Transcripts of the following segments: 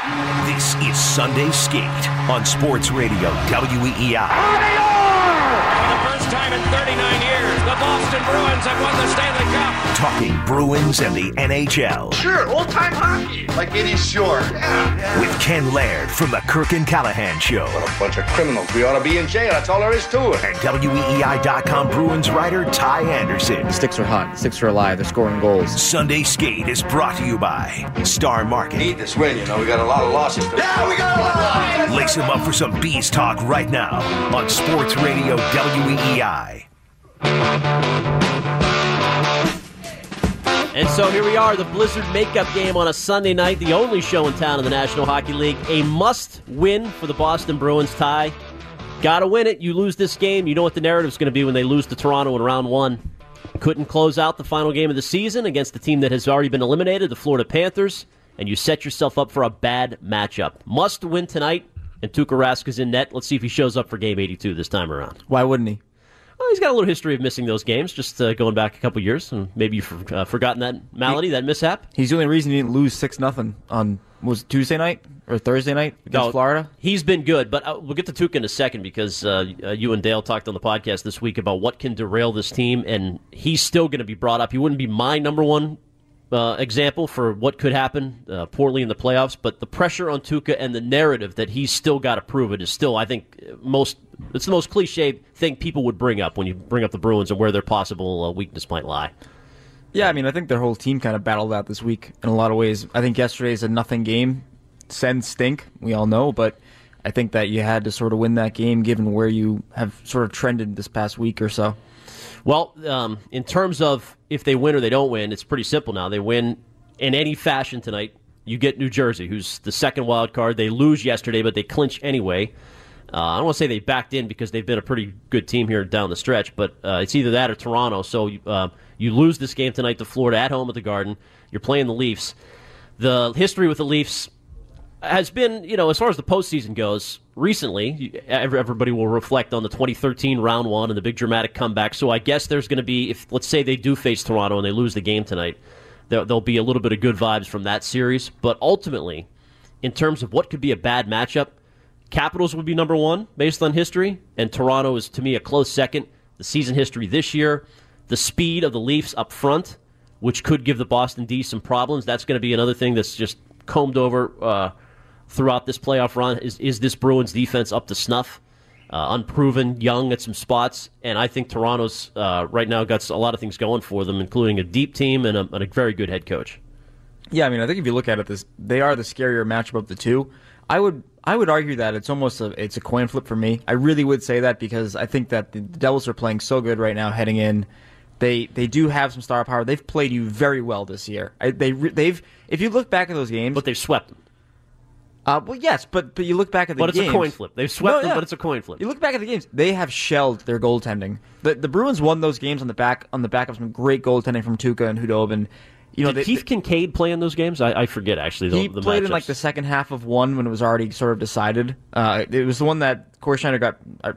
This is Sunday Skate on Sports Radio WEEI. The first time in 39 years, Boston Bruins have won the Stanley Cup. Talking Bruins and the NHL Sure, old time hockey. Like Eddie Shore. Yeah, yeah. with Ken Laird from the Kirk and Callahan Show A bunch of criminals. We ought to be in jail. That's all there is to it. and WEEI.com Bruins writer Ty Anderson. Sticks are hot. Sticks are alive. They're scoring goals. Sunday Skate is brought to you by Star Market. Need this win, you know. We got a lot of losses. Yeah, we got a lot. Lace him up for some bees talk right now on Sports Radio WEEI. And so here we are, the Blizzard makeup game on a Sunday night, the only show in town in the National Hockey League. A must win for the Boston Bruins tie. Gotta win it. You lose this game, you know what the narrative's going to be when they lose to Toronto in round one. Couldn't close out the final game of the season against the team that has already been eliminated, the Florida Panthers, and you set yourself up for a bad matchup. Must win tonight, and Tuukka Raska's in net. Let's see if he shows up for game 82 this time around. Why wouldn't he? Well, he's got a little history of missing those games, just uh, going back a couple years, and maybe you've uh, forgotten that malady, that mishap. He's the only reason he didn't lose six nothing on was Tuesday night or Thursday night against No, Florida. He's been good, but uh, we'll get to Tuukka in a second because uh, uh, you and Dale talked on the podcast this week about what can derail this team, and he's still going to be brought up. He wouldn't be my number one uh, example for what could happen uh, poorly in the playoffs, but the pressure on Tuukka and the narrative that he's still got to prove it is still, I think, most it's the most cliche thing people would bring up when you bring up the Bruins and where their possible uh, weakness might lie. Yeah, I mean, I think their whole team kind of battled out this week in a lot of ways. I think yesterday's a nothing game. Send stink, we all know, but I think that you had to sort of win that game given where you have sort of trended this past week or so. Well, um, in terms of if they win or they don't win, it's pretty simple now. They win in any fashion tonight. You get New Jersey, who's the second wild card. They lose yesterday, but they clinch anyway. Uh, I don't want to say they backed in because they've been a pretty good team here down the stretch, but uh, it's either that or Toronto. So uh, you lose this game tonight to Florida at home at the Garden. You're playing the Leafs. The history with the Leafs has been, you know, as far as the postseason goes, recently, everybody will reflect on the 2013 round one and the big dramatic comeback. So I guess there's going to be, if let's say they do face Toronto and they lose the game tonight, there, there'll be a little bit of good vibes from that series. But ultimately, in terms of what could be a bad matchup, Capitals would be number one based on history, and Toronto is to me a close second. The season history this year, the speed of the Leafs up front, which could give the Boston D some problems. That's going to be another thing that's just combed over uh, throughout this playoff run. Is is this Bruins defense up to snuff? Uh, unproven, young at some spots, and I think Toronto's uh, right now got a lot of things going for them, including a deep team and a, and a very good head coach. Yeah, I mean, I think if you look at it, this they are the scarier matchup of the two. I would I would argue that it's almost a it's a coin flip for me. I really would say that because I think that the Devils are playing so good right now heading in. They they do have some star power. They've played you very well this year. I, they they've if you look back at those games, But they've swept them. Uh, well, yes, but but you look back at the games. But it's a coin flip. They've swept No, them, yeah. but it's a coin flip. You look back at the games; they have shelled their goaltending. The the Bruins won those games on the back on the back of some great goaltending from Tuukka and Khudobin. You know, Did they, Keith Kinkaid play in those games? I, I forget actually. The, he the played in like the second half of one when it was already sort of decided. Uh, it was the one that Cory Schneider got uh,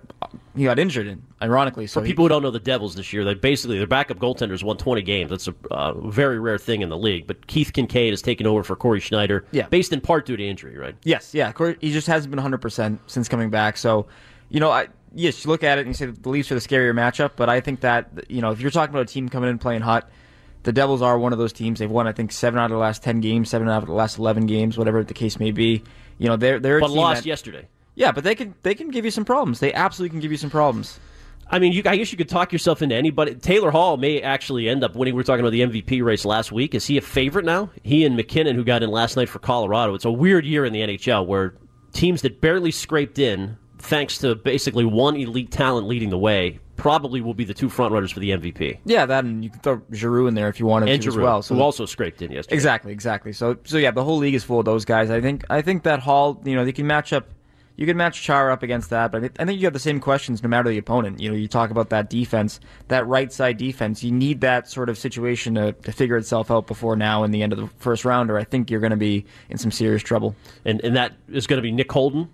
he got injured in, ironically. So For he- people who don't know the Devils this year, they basically their backup goaltenders won 20 games. That's a uh, very rare thing in the league. But Keith Kinkaid has taken over for Cory Schneider, Yeah. based in part due to injury, right? Yes, yeah. Cory, he just hasn't been 100 percent since coming back. So, you know, I yes, you look at it and you say the Leafs are the scarier matchup, but I think that you know if you're talking about a team coming in playing hot, the Devils are one of those teams. They've won I think seven out of the last 10 games, seven out of the last 11 games, whatever the case may be. You know, they're they're But lost that- yesterday. Yeah, but they can they can give you some problems. They absolutely can give you some problems. I mean, you, I guess you could talk yourself into anybody. Taylor Hall may actually end up winning. We were talking about the MVP race last week. Is he a favorite now? He and MacKinnon, who got in last night for Colorado. It's a weird year in the NHL where teams that barely scraped in, thanks to basically one elite talent leading the way, probably will be the two front runners for the MVP. Yeah, that and you can throw Giroux in there if you wanted And to as well. So who also scraped in yesterday. Exactly, exactly. So, so yeah, the whole league is full of those guys. I think, I think that Hall, you know, they can match up. You can match Chara up against that, but I think- I think you have the same questions no matter the opponent. You know, you talk about that defense, that right side defense. You need that sort of situation to, to figure itself out before now in the end of the first round, or I think you're going to be in some serious trouble. and and that is going to be Nick Holden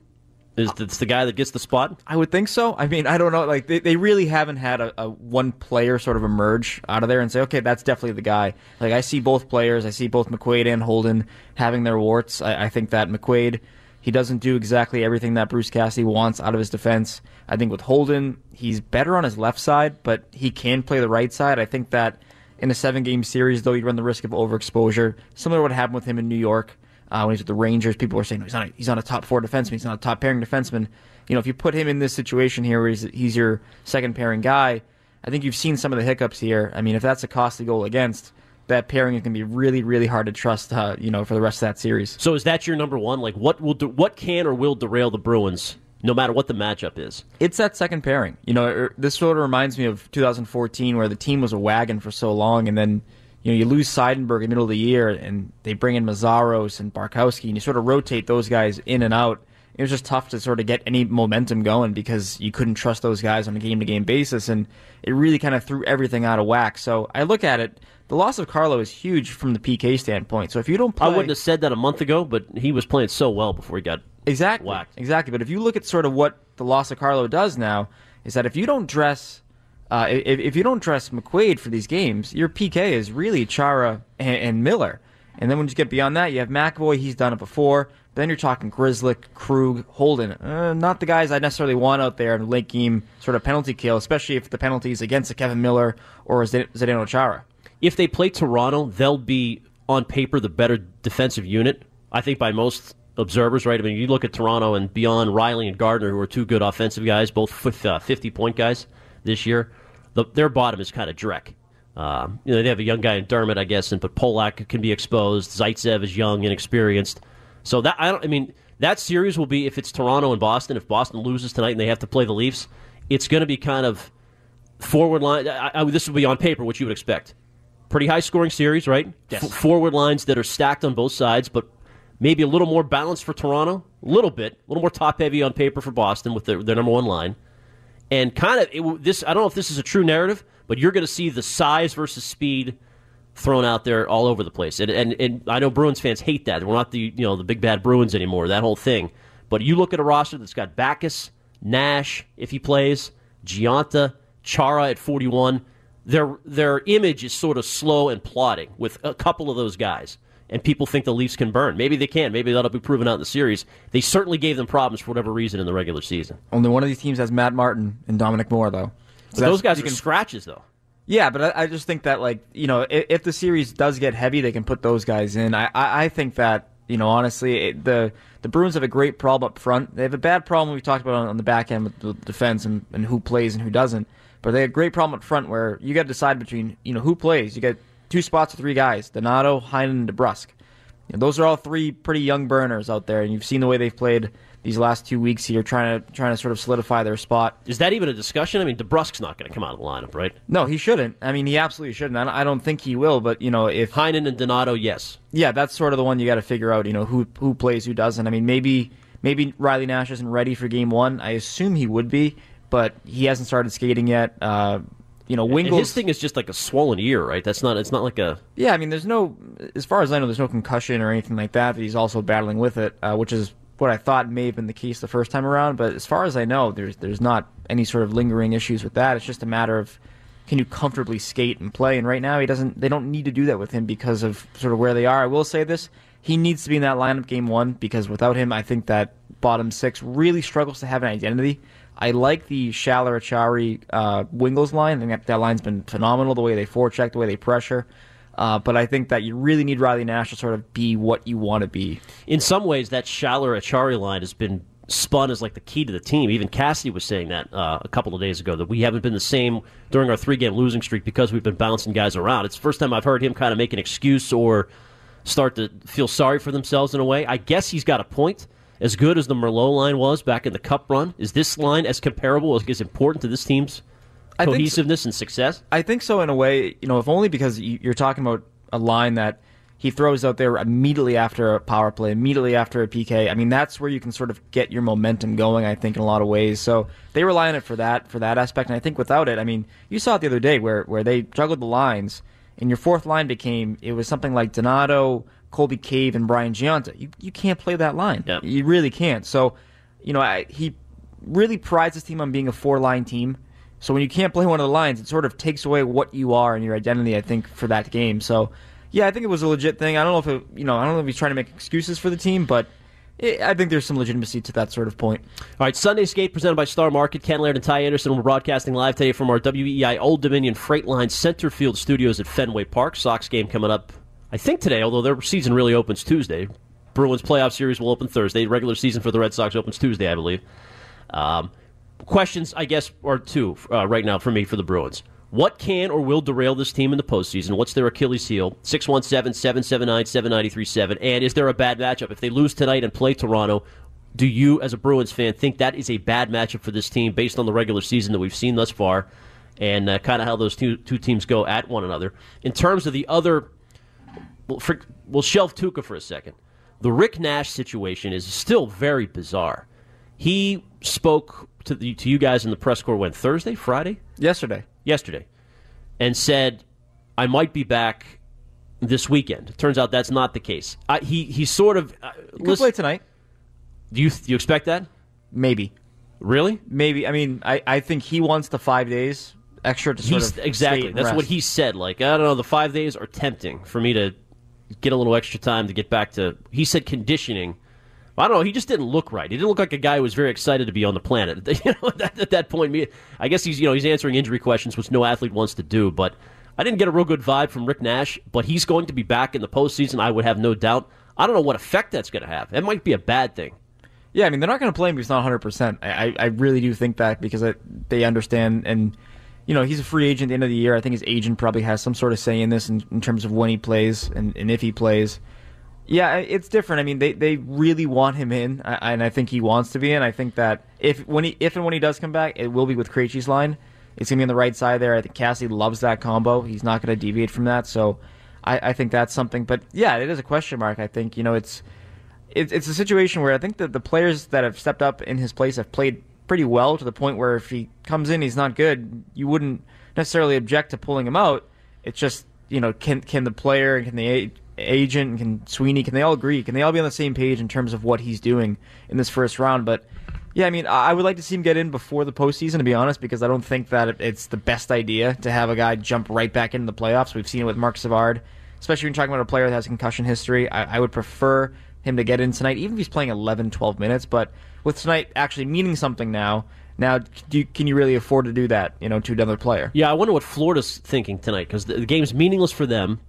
Is it's the guy that gets the spot? I would think so. I mean, I don't know. Like they, they really haven't had a, a one player sort of emerge out of there and say, okay, that's definitely the guy. Like I see both players. I see both McQuaid and Holden having their warts. I, I think that McQuaid he doesn't do exactly everything that Bruce Cassidy wants out of his defense. I think with Holden, he's better on his left side, but he can play the right side. I think that in a seven game series, though, you run the risk of overexposure, similar to what happened with him in New York uh, when he's with the Rangers. People were saying he's not a, he's not a top four defenseman, he's not a top pairing defenseman. You know, if you put him in this situation here where he's, he's your second pairing guy, I think you've seen some of the hiccups here. I mean, if that's a costly goal against, that pairing is going to be really, really hard to trust. Uh, you know, for the rest of that series. So is that your number one? Like, what will de- what can or will derail the Bruins, no matter what the matchup is? It's that second pairing. You know, er, this sort of reminds me of 2014, where the team was a wagon for so long, and then you know you lose Seidenberg in the middle of the year, and they bring in Meszaros and Bartkowski and you sort of rotate those guys in and out. It was just tough to sort of get any momentum going because you couldn't trust those guys on a game to game basis, and it really kind of threw everything out of whack. So I look at it the loss of Carlo is huge from the PK standpoint. So if you don't play, I wouldn't have said that a month ago, but he was playing so well before he got exactly whacked. exactly. But if you look at sort of what the loss of Carlo does now, is that if you don't dress. Uh, if, if you don't dress McQuaid for these games, your PK is really Chara and, and Miller. And then when you get beyond that, you have McAvoy. He's done it before. But then you're talking Grzelcyk, Krug, Holden. Uh, not the guys I necessarily want out there in late game sort of penalty kill, especially if the penalty is against a Kevan Miller or Zdeno Chara if they play Toronto, they'll be on paper the better defensive unit. I think by most observers, right? I mean, you look at Toronto and beyond Rielly and Gardiner, who are two good offensive guys, both 50 point guys this year. The, their bottom is kind of Drek. Um, you know, they have a young guy in Dermott, I guess, and but Polak can be exposed. Zaitsev is young, and inexperienced. So that I don't. I mean, that series will be if it's Toronto and Boston. If Boston loses tonight and they have to play the Leafs, it's going to be kind of forward line. I, I, this will be on paper what you would expect pretty high scoring series, right? Yes. F- forward lines that are stacked on both sides, but maybe a little more balanced for Toronto, a little bit, a little more top heavy on paper for Boston with their, their number one line, and kind of it, this. I don't know if this is a true narrative, but you're going to see the size versus speed thrown out there all over the place, and, and and I know Bruins fans hate that. We're not the you know the big bad Bruins anymore. That whole thing, but you look at a roster that's got Backes, Nash if he plays, Gionta, Chara at 41 their their image is sort of slow and plodding with a couple of those guys. And people think the Leafs can burn. Maybe they can. Maybe that'll be proven out in the series. They certainly gave them problems for whatever reason in the regular season. Only one of these teams has Matt Martin and Dominic Moore, though. So those guys are can, scratches, though. Yeah, but I, I, just think that, like, you know, if, if, the series does get heavy, they can put those guys in. I, I, I think that, you know, honestly, it, the the Bruins have a great problem up front. They have a bad problem we talked about on, on the back end with the defense and, and who plays and who doesn't. But they have a great problem up front where you got to decide between you know who plays. You got two spots with three guys: Donato, Heinen, and DeBrusk. You know, those are all three pretty young burners out there, and you've seen the way they've played these last two weeks here, trying to trying to sort of solidify their spot. Is that even a discussion? I mean, DeBrusk's not going to come out of the lineup, right? No, he shouldn't. I mean, he absolutely shouldn't. I don't think he will. But you know, if Heinen and Donato, yes, yeah, that's sort of the one you got to figure out. You know, who who plays, who doesn't. I mean, maybe maybe Riley Nash isn't ready for Game One. I assume he would be, but he hasn't started skating yet. Uh, you know, Wingels. his thing is just like a swollen ear, right? That's not. It's not like a. Yeah, I mean, there's no, as far as I know, there's no concussion or anything like that. That he's also battling with it, uh, which is what I thought may have been the case the first time around. But as far as I know, there's there's not any sort of lingering issues with that. It's just a matter of can you comfortably skate and play. And right now, he doesn't. They don't need to do that with him because of sort of where they are. I will say this: he needs to be in that lineup game one because without him, I think that bottom six really struggles to have an identity. I like the Schaller Acciari uh, Wingels line. I think that, that line's been phenomenal. The way they forecheck, the way they pressure. Uh, but I think that you really need Riley Nash to sort of be what you want to be. In some ways, that Schaller Acciari line has been spun as like the key to the team. Even Cassidy was saying that uh, a couple of days ago that we haven't been the same during our three game losing streak because we've been bouncing guys around. It's the first time I've heard him kind of make an excuse or start to feel sorry for themselves in a way. I guess he's got a point as good as the Merlot line was back in the Cup run? Is this line as comparable as, as important to this team's cohesiveness so. and success? I think so in a way. You know, if only because you're talking about a line that he throws out there immediately after a power play, immediately after a PK. I mean, that's where you can sort of get your momentum going. I think in a lot of ways. So they rely on it for that for that aspect. And I think without it, I mean, you saw it the other day where where they juggled the lines, and your fourth line became it was something like Donato. Colby Cave and Brian Gionta. You you can't play that line. Yep. You really can't. So you know, I, he really prides his team on being a four line team. So when you can't play one of the lines, it sort of takes away what you are and your identity. I think for that game. So yeah, I think it was a legit thing. I don't know if it, you know, I don't know if he's trying to make excuses for the team, but I think there's some legitimacy to that sort of point. All right, Sunday Skate presented by Star Market. Ken Laird and Ty Anderson. We're broadcasting live today from our WEEI Old Dominion Freight Line Center Field studios at Fenway Park. Sox game coming up, I think today, although their season really opens Tuesday. Bruins playoff series will open Thursday. Regular season for the Red Sox opens Tuesday, I believe. Um, questions, I guess, are two uh, right now for me for the Bruins. What can or will derail this team in the postseason? What's their Achilles heel? 617 779 7937. And is there a bad matchup? If they lose tonight and play Toronto, do you, as a Bruins fan, think that is a bad matchup for this team based on the regular season that we've seen thus far and uh, kind of how those two, two teams go at one another? In terms of the other, we'll, for, we'll shelve Tuukka for a second. The Rick Nash situation is still very bizarre. He spoke to, the, to you guys in the press corps when Thursday, Friday, Yesterday, yesterday, and said, "I might be back this weekend." Turns out that's not the case. I, he he sort of. Uh, could listen- play tonight, do you you expect that? maybe, Really? maybe. I mean, I, I think he wants the five days extra to sort He's, of exactly. That's what he said. Like I don't know, the five days are tempting for me to get a little extra time to get back to. He said conditioning. I don't know. He just didn't look right. He didn't look like a guy who was very excited to be on the planet. You know, at that, at that point, I guess he's you know he's answering injury questions, which no athlete wants to do. But I didn't get a real good vibe from Rick Nash. But he's going to be back in the postseason. I would have no doubt. I don't know what effect that's going to have. It might be a bad thing. Yeah, I mean, they're not going to play him if he's not 100%. I, I, I really do think that because it, they understand. And, you know, he's a free agent at the end of the year. I think his agent probably has some sort of say in this in, in terms of when he plays and, and if he plays. Yeah, it's different. I mean, they, they really want him in, and I think he wants to be in. I think that if when he if and when he does come back, it will be with Krejci's line. It's gonna be on the right side there. I think Cassie loves that combo. He's not gonna deviate from that. So, I, I think that's something. But yeah, it is a question mark. I think you know it's it, it's a situation where I think that the players that have stepped up in his place have played pretty well to the point where if he comes in, he's not good. You wouldn't necessarily object to pulling him out. It's just you know can can the player and can the agent and can Sweeney can they all agree? Can they all be on the same page in terms of what he's doing in this first round? But yeah, I mean, I would like to see him get in before the postseason, to be honest, because I don't think that it's the best idea to have a guy jump right back into the playoffs. We've seen it with Marc Savard, especially when you're talking about a player that has concussion history. I, I would prefer him to get in tonight, even if he's playing 11, 12 minutes. But with tonight actually meaning something now, now do you, can you really afford to do that? You know, to another player? Yeah, I wonder what Florida's thinking tonight because the, the game's meaningless for them.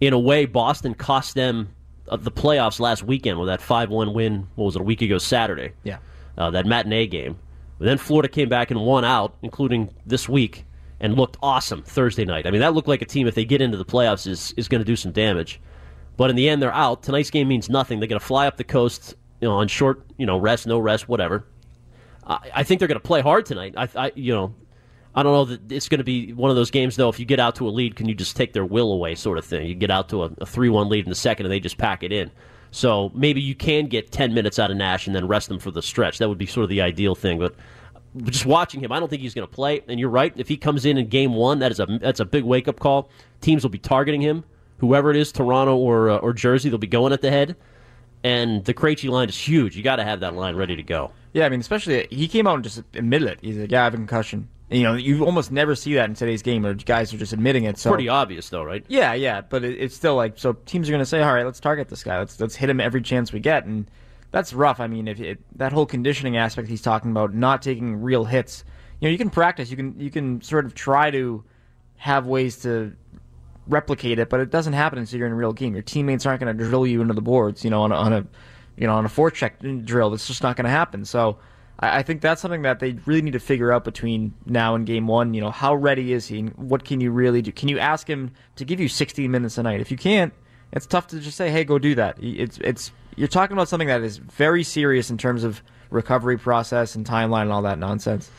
In a way, Boston cost them uh, the playoffs last weekend with that 5 1 win, what was it, a week ago Saturday? Yeah. Uh, that matinee game. But then Florida came back and won out, including this week, and looked awesome Thursday night. I mean, that looked like a team, if they get into the playoffs, is, is going to do some damage. But in the end, they're out. Tonight's game means nothing. They're going to fly up the coast you know, on short, you know, rest, no rest, whatever. I, I think they're going to play hard tonight. I, I, you know, I don't know that it's going to be one of those games though. If you get out to a lead, can you just take their will away, sort of thing? You get out to a, three-one lead in the second, and they just pack it in. So maybe you can get ten minutes out of Nash and then rest them for the stretch. That would be sort of the ideal thing. But just watching him, I don't think he's going to play. And you're right. If he comes in in game one, that is a that's a big wake up call. Teams will be targeting him. Whoever it is, Toronto or uh, or Jersey, they'll be going at the head. And the Krejci line is huge. You got to have that line ready to go. Yeah, I mean, especially he came out and just admitted it. He's like, "Yeah, I have a concussion." And, you know, you almost never see that in today's game where guys are just admitting it. So Pretty obvious, though, right? Yeah, yeah, but it, it's still like so. Teams are going to say, "All right, let's target this guy. Let's let's hit him every chance we get," and that's rough. I mean, if it, that whole conditioning aspect he's talking about, not taking real hits, you know, you can practice. You can you can sort of try to have ways to replicate it, but it doesn't happen until you're in a real game. Your teammates aren't going to drill you into the boards, you know, on a, on a you know on a forecheck drill. That's just not going to happen. So. I I think that's something that they really need to figure out between now and game one. You know, how ready is he? What can you really do? Can you ask him to give you 60 minutes a night? If you can't, it's tough to just say, "Hey, go do that." It's it's you're talking about something that is very serious in terms of recovery process and timeline and all that nonsense.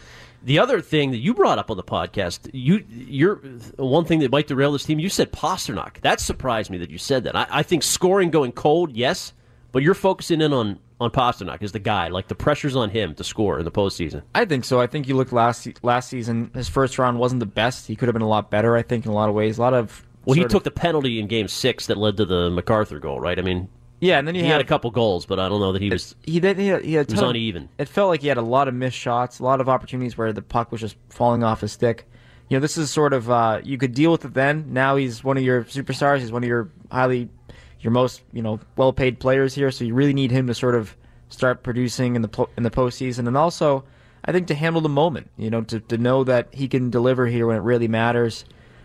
The other thing that you brought up on the podcast, you you're one thing that might derail this team. You said Pastrnak. That surprised me that you said that. I, I think scoring going cold, yes, but you're focusing in on on Pastrnak as the guy. Like the pressure's on him to score in the postseason. I think so. I think you look last last season. His first round wasn't the best. He could have been a lot better. I think in a lot of ways. A lot of Well, he took of- the penalty in Game Six that led to the MacArthur goal, right? I mean, Yeah, and then he had, a couple goals, but I don't know that he was. He didn't. He had, he had a was ton of- uneven. It felt like he had a lot of missed shots, a lot of opportunities where the puck was just falling off his stick. You know, this is sort of uh, you could deal with it then. Now he's one of your superstars. He's one of your highly, your most you know well-paid players here. So you really need him to sort of start producing in the pl- in the postseason, and also I think to handle the moment. You know, to to know that he can deliver here when it really matters.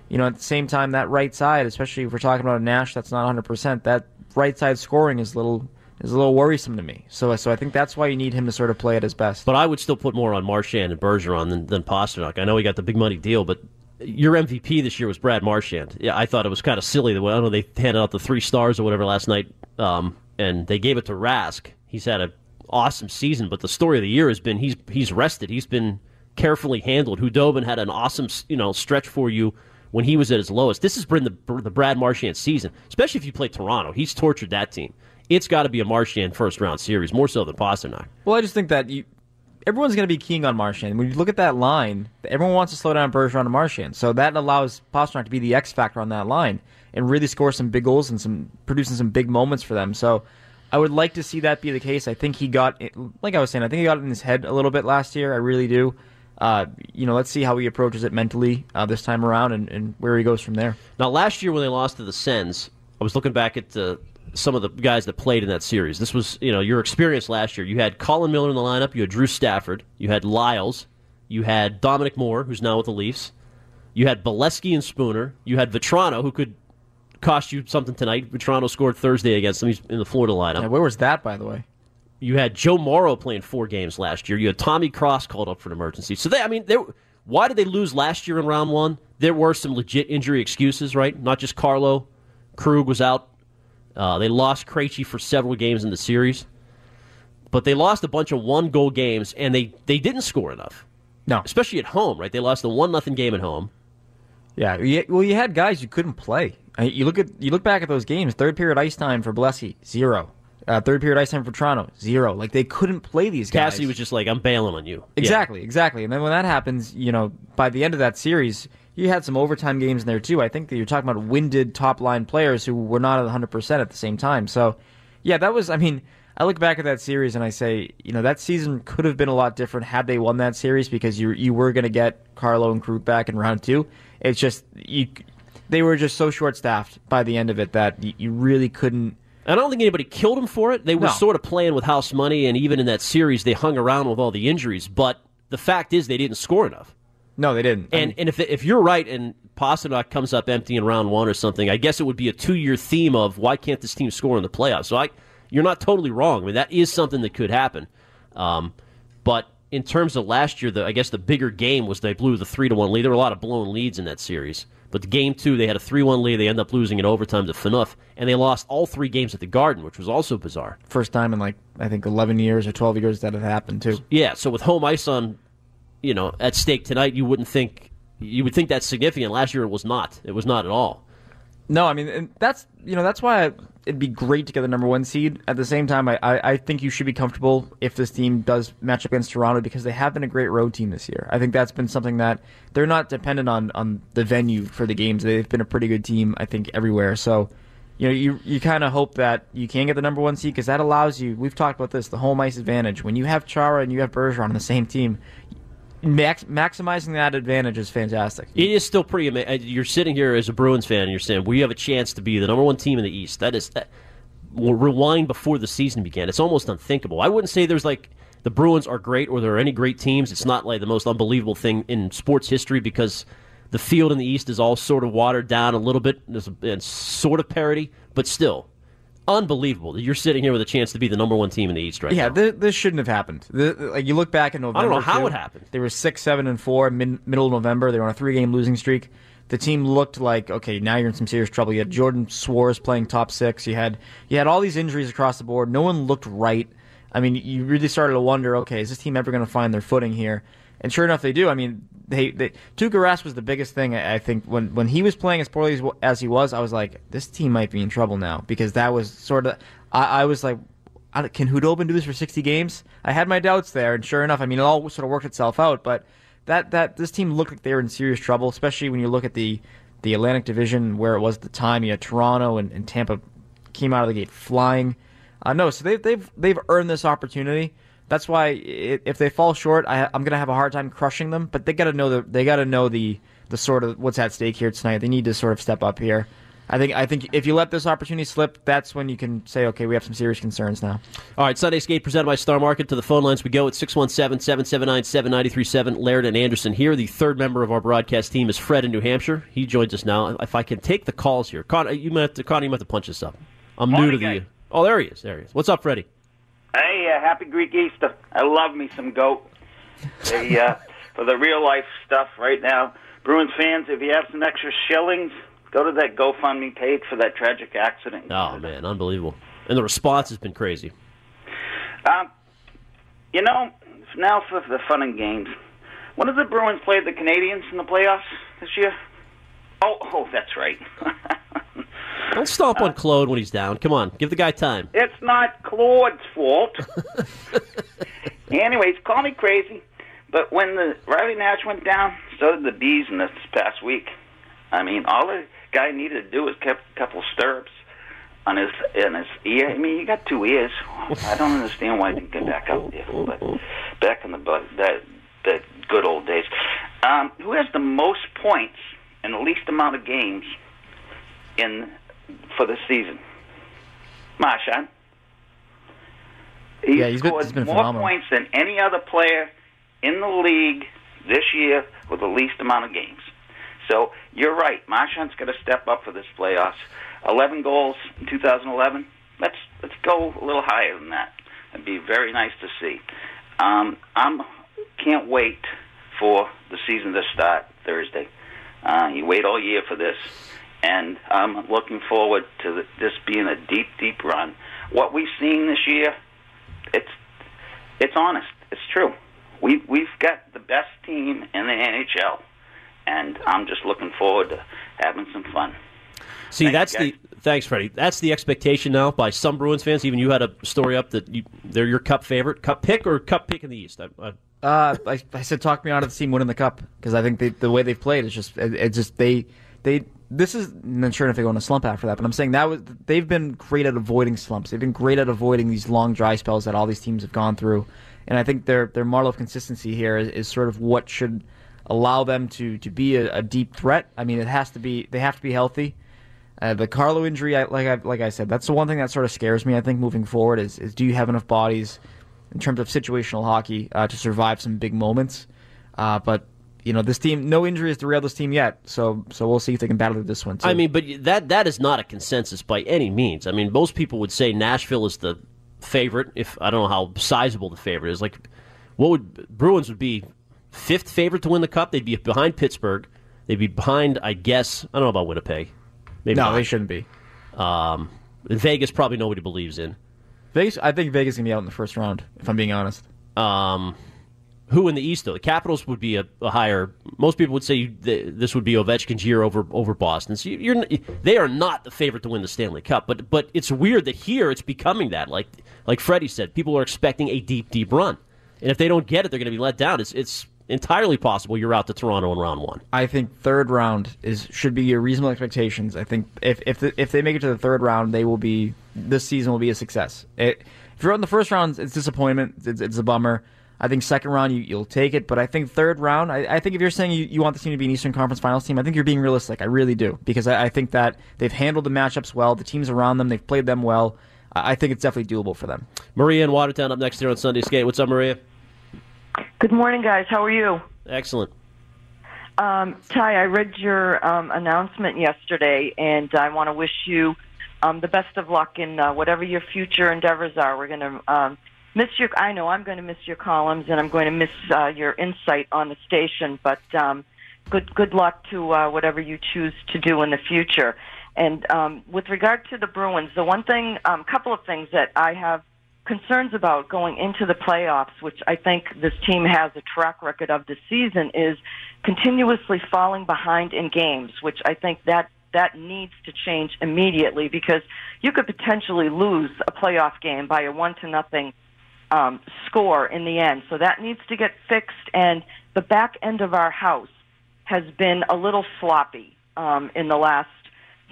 You know, at the same time, that right side, especially if we're talking about a Nash that's not 100, percent that right side scoring is a little is a little worrisome to me. So so I think that's why you need him to sort of play at his best. But I would still put more on Marchand and Bergeron than, than Pastrnak. I know he got the big money deal, but your MVP this year was Brad Marchand. Yeah, I thought it was kind of silly the way I don't know they handed out the three stars or whatever last night, um, and they gave it to Rask. He's had an awesome season, but the story of the year has been he's he's rested. He's been carefully handled. Khudobin had an awesome you know stretch for you when he was at his lowest. This has been the the Brad Marchand season, especially if you play Toronto. He's tortured that team. It's got to be a Marchand first round series, more so than Pastrnak. Well, I just think that you, everyone's going to be keying on Marchand. When you look at that line, everyone wants to slow down Bergeron and Marchand. So that allows Pastrnak to be the X factor on that line and really score some big goals and some producing some big moments for them. So I would like to see that be the case. I think he got, like I was saying, I think he got in his head a little bit last year. I really do. Uh, you know, let's see how he approaches it mentally uh, this time around and, and where he goes from there. Now, last year when they lost to the Sens, I was looking back at the, some of the guys that played in that series. This was, you know, your experience last year. You had Colin Miller in the lineup. You had Drew Stafford. You had Liles. You had Dominic Moore, who's now with the Leafs. You had Beleskey and Spooner. You had Vatrano, who could cost you something tonight. Vatrano scored Thursday against them. He's in the Florida lineup. Yeah, where was that, by the way? You had Joe Morrow playing four games last year. You had Tommy Cross called up for an emergency. So they, I mean, they, why did they lose last year in round one? There were some legit injury excuses, right? Not just Carlo. Krug was out. Uh, they lost Krejci for several games in the series, but they lost a bunch of one goal games, and they, they didn't score enough. No, especially at home, right? They lost the one nothing game at home. Yeah, well, you had guys you couldn't play. You look at you look back at those games. Third period ice time for Blessy, zero. Uh, third period ice time for Toronto, zero. Like they couldn't play these guys. Cassidy was just like, "I'm bailing on you." Exactly, exactly. And then when that happens, you know, by the end of that series, you had some overtime games in there too. I think that you're talking about winded top line players who were not at 100% at the same time. So, yeah, that was, I mean, I look back at that series and I say, you know, that season could have been a lot different had they won that series because you you were going to get Carlo and Krug back in round two. It's just, you, they were just so short staffed by the end of it that you, you really couldn't. I don't think anybody killed him for it. They were No. sort of playing with house money, and even in that series, they hung around with all the injuries. But the fact is, they didn't score enough. No, they didn't. And and if if you're right, and Pastrnak comes up empty in round one or something, I guess it would be a two year theme of why can't this team score in the playoffs? So I, you're not totally wrong. I mean, that is something that could happen. Um, but in terms of last year, the I guess the bigger game was they blew the three to one lead. There were a lot of blown leads in that series. But the game two, they had a three one lead. They end up losing in overtime to Phaneuf, and they lost all three games at the Garden, which was also bizarre. First time in like, I think 11 years or 12 years that had happened too. Yeah, so with home ice on, you know, at stake tonight, you wouldn't think you would think that's significant. Last year, it was not. It was not at all. No, I mean that's you know that's why it'd be great to get the number one seed. At the same time, I, I, I think you should be comfortable if this team does match up against Toronto because they have been a great road team this year. I think that's been something that they're not dependent on on the venue for the games. They've been a pretty good team, I think, everywhere. So. You know, you you kind of hope that you can get the number one seed because that allows you. We've talked about this, the home ice advantage. When you have Chara and you have Bergeron on the same team, max, maximizing that advantage is fantastic. It is still pretty amazing. Uh, you're sitting here as a Bruins fan, and you're saying we have a chance to be the number one team in the East. That is, that, we'll rewind before the season began. It's almost unthinkable. I wouldn't say there's like the Bruins are great or there are any great teams. It's not like the most unbelievable thing in sports history because the field in the East is all sort of watered down a little bit. There's a, it's sort of parity, but still unbelievable that you're sitting here with a chance to be the number one team in the East right Yeah, now. th- this shouldn't have happened. The, like you look back in November. I don't know how too, it happened. They were six, seven, and four mid- middle of November. They were on a three-game losing streak. The team looked like okay, now you're in some serious trouble. You had Jordan Szwarz playing top six. You had you had all these injuries across the board. No one looked right. I mean, you really started to wonder, okay, is this team ever going to find their footing here? And sure enough, they do. I mean, they, they Tuukka Rask was the biggest thing. I think when when he was playing as poorly as, as he was, I was like, this team might be in trouble now because that was sort of. I, I was like, can Khudobin do this for 60 games? I had my doubts there, and sure enough, I mean, it all sort of worked itself out. But that that this team looked like they were in serious trouble, especially when you look at the the Atlantic Division where it was at the time. You had Toronto and, and Tampa came out of the gate flying. Uh, no, so they've they've they've earned this opportunity. That's why if they fall short, I, am going to have a hard time crushing them. But they got to know the they got to know the the sort of what's at stake here tonight. They need to sort of step up here. I think I think if you let this opportunity slip, that's when you can say, okay, we have some serious concerns now. All right, Sunday Skate presented by Star Market. To the phone lines we go at 617-779-7937. Laird and Anderson here. The third member of our broadcast team is Fred in New Hampshire. He joins us now. If I can take the calls here. Con, you might have to, Con, you might have to punch this up. I'm Morning, new to the... guys. Oh, there he is. There he is. What's up, Freddie? Hey, uh, happy Greek Easter. I love me some goat. They, uh, for the real life stuff right now. Bruins fans, if you have some extra shillings, go to that GoFundMe page for that tragic accident. Oh, man, unbelievable. And the response has been crazy. Um, you know, now for the fun and games. When did the Bruins play the Canadiens in the playoffs this year? Oh, oh, that's right. Don't stomp on Claude when he's down. Come on, give the guy time. It's not Claude's fault. Anyways, call me crazy, but when the Riley Nash went down, so did the Bees in this past week. I mean, all the guy needed to do was keep a couple stirrups on his in his ear. I mean, he got two ears. I don't understand why he didn't get back out there, but back in the that that good old days. Um, who has the most points and the least amount of games in for the season? Marchand. He Yeah, he's been- scored he's been more phenomenal. points than any other player in the league this year with the least amount of games. So you're right. Marchand's got to step up for this playoffs. 11 goals in 2011. Let's let's go a little higher than that. It'd be very nice to see. Um, I'm can't wait for the season to start Thursday. Uh, you wait all year for this, and I'm looking forward to the, this being a deep, deep run. What we've seen this year, it's it's honest. It's true. We we've got the best team in the NHL, and I'm just looking forward to having some fun. See, Thanks, that's guys. the thanks, Freddie. That's the expectation now by some Bruins fans. Even you had a story up that you, they're your Cup favorite, Cup pick or Cup pick in the East. I, I, Uh, I, I said talk me out of the team winning the cup because I think they, the way they've played is just it, it just they they this is not sure if they go in a slump after that, but I'm saying that was they've been great at avoiding slumps. They've been great at avoiding these long dry spells that all these teams have gone through, and I think their their model of consistency here is, is sort of what should allow them to to be a, a deep threat. I mean, it has to be they have to be healthy. Uh, the Carlo injury, I, like I like I said, that's the one thing that sort of scares me. I think moving forward is is do you have enough bodies in terms of situational hockey uh, to survive some big moments? Uh, but you know, this team, no injury has derailed this team yet. So so we'll see if they can battle this one. Too. I mean, but that that is not a consensus by any means. I mean, most people would say Nashville is the favorite. If I don't know how sizable the favorite is, like what would Bruins would be fifth favorite to win the cup? They'd be behind Pittsburgh. They'd be behind, I guess. I don't know about Winnipeg. Maybe no, not. they shouldn't be. Um, Vegas probably nobody believes in. Vegas, I think Vegas is going to be out in the first round. If I'm being honest. Um, who in the East though? The Capitals would be a, a higher. Most people would say th- this would be Ovechkin's year over over Boston. So you- you're they are not the favorite to win the Stanley Cup. But but it's weird that here it's becoming that. Like like Freddie said, people are expecting a deep deep run, and if they don't get it, they're going to be let down. It's it's entirely possible you're out to Toronto in round one. I think third round is should be your reasonable expectations. I think if if the, if they make it to the third round, they will be this season will be a success. It, if you're in the first round, it's disappointment. It's, it's a bummer. I think second round you, you'll take it, but I think third round. I, I think if you're saying you, you want the team to be an Eastern Conference Finals team, I think you're being realistic. I really do because I, I think that they've handled the matchups well. The teams around them, they've played them well. I I think it's definitely doable for them. Maria in Watertown up next here on Sunday Skate. What's up, Maria? Good morning, guys. How are you? Excellent. Um, Ty, I read your um, announcement yesterday, and I want to wish you um, the best of luck in uh, whatever your future endeavors are. We're going to um, miss your. I know I'm going to miss your columns, and I'm going to miss uh, your insight on the station. But um, good good luck to uh, whatever you choose to do in the future. And um, with regard to the Bruins, the one thing, um, couple of things that I have concerns about going into the playoffs, which I think this team has a track record of this season, is continuously falling behind in games, which I think that that needs to change immediately because you could potentially lose a playoff game by a one to nothing um, score in the end. So that needs to get fixed. And the back end of our house has been a little sloppy um, in the last